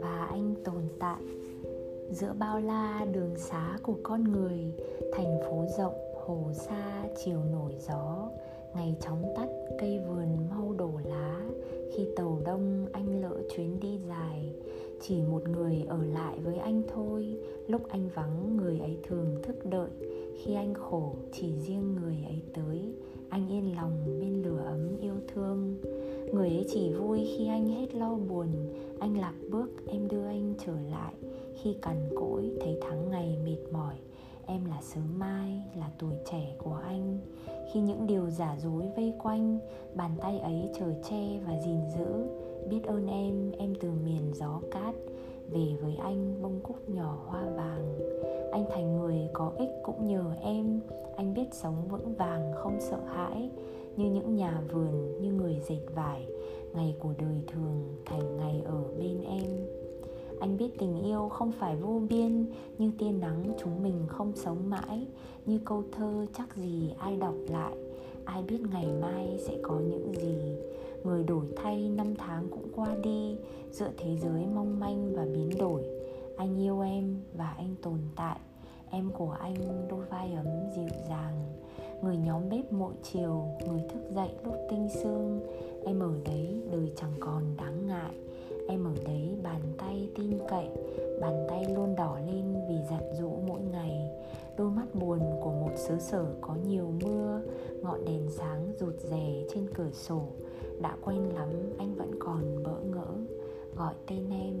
và anh tồn tại giữa bao la đường xá của con người, thành phố rộng, hồ xa, chiều nổi gió, ngày chóng tắt, cây vườn mau đổ lá. Khi tàu đông, anh lỡ chuyến đi dài. Chỉ một người ở lại với anh thôi. Lúc anh vắng, người ấy thường thức đợi. Khi anh khổ, chỉ riêng người ấy tới. Anh yên lòng người ấy chỉ vui khi anh hết lo buồn. Anh lạc bước, em đưa anh trở lại. Khi cằn cỗi, thấy tháng ngày mệt mỏi, em là sớm mai, là tuổi trẻ của anh. Khi những điều giả dối vây quanh, bàn tay ấy chở che và gìn giữ, biết ơn em em từ miền gió cát, về với anh bông cúc nhỏ hoa vàng. Anh thành người có ích cũng nhờ em. Anh biết sống vững vàng, không sợ hãi như những nhà vườn, như người dệt vải, ngày của đời thường thành ngày ở bên em. Anh biết tình yêu không phải vô biên, như tia nắng chúng mình không sống mãi. Như câu thơ chắc gì ai đọc lại, ai biết ngày mai sẽ có những gì. Người đổi thay năm tháng cũng qua đi, giữa thế giới mong manh và biến đổi. Anh yêu em và anh tồn tại, em của anh đôi vai ấm dịu dàng người nhóm bếp mỗi chiều, người thức dậy lúc tinh sương. Em ở đấy, đời chẳng còn đáng ngại. Em ở đấy, bàn tay tin cậy, bàn tay luôn đỏ lên vì giặt rũ mỗi ngày. Đôi mắt buồn của một xứ sở có nhiều mưa, ngọn đèn sáng rụt rè trên cửa sổ. Đã quen lắm, anh vẫn còn bỡ ngỡ. Gọi tên em